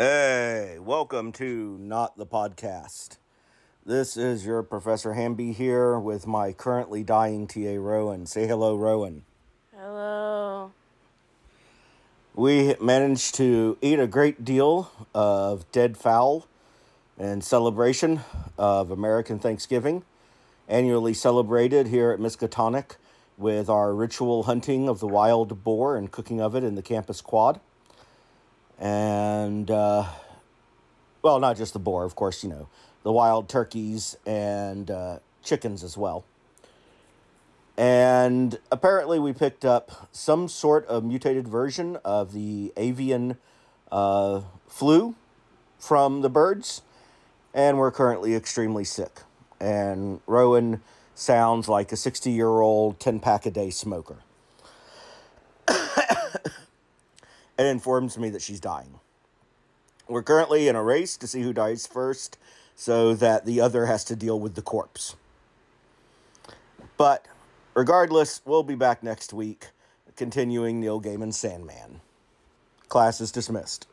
Hey, welcome to Not the Podcast. This is your Professor Hamby here with my currently dying TA Rowan. Say hello, Rowan. Hello. We managed to eat a great deal of dead fowl in celebration of American Thanksgiving, annually celebrated here at Miskatonic with our ritual hunting of the wild boar and cooking of it in the campus quad. And, uh, well, not just the boar, of course, you know, the wild turkeys and uh, chickens as well. And apparently, we picked up some sort of mutated version of the avian uh, flu from the birds, and we're currently extremely sick. And Rowan sounds like a 60 year old 10 pack a day smoker. it informs me that she's dying. We're currently in a race to see who dies first so that the other has to deal with the corpse. But regardless, we'll be back next week continuing Neil Gaiman's Sandman. Class is dismissed.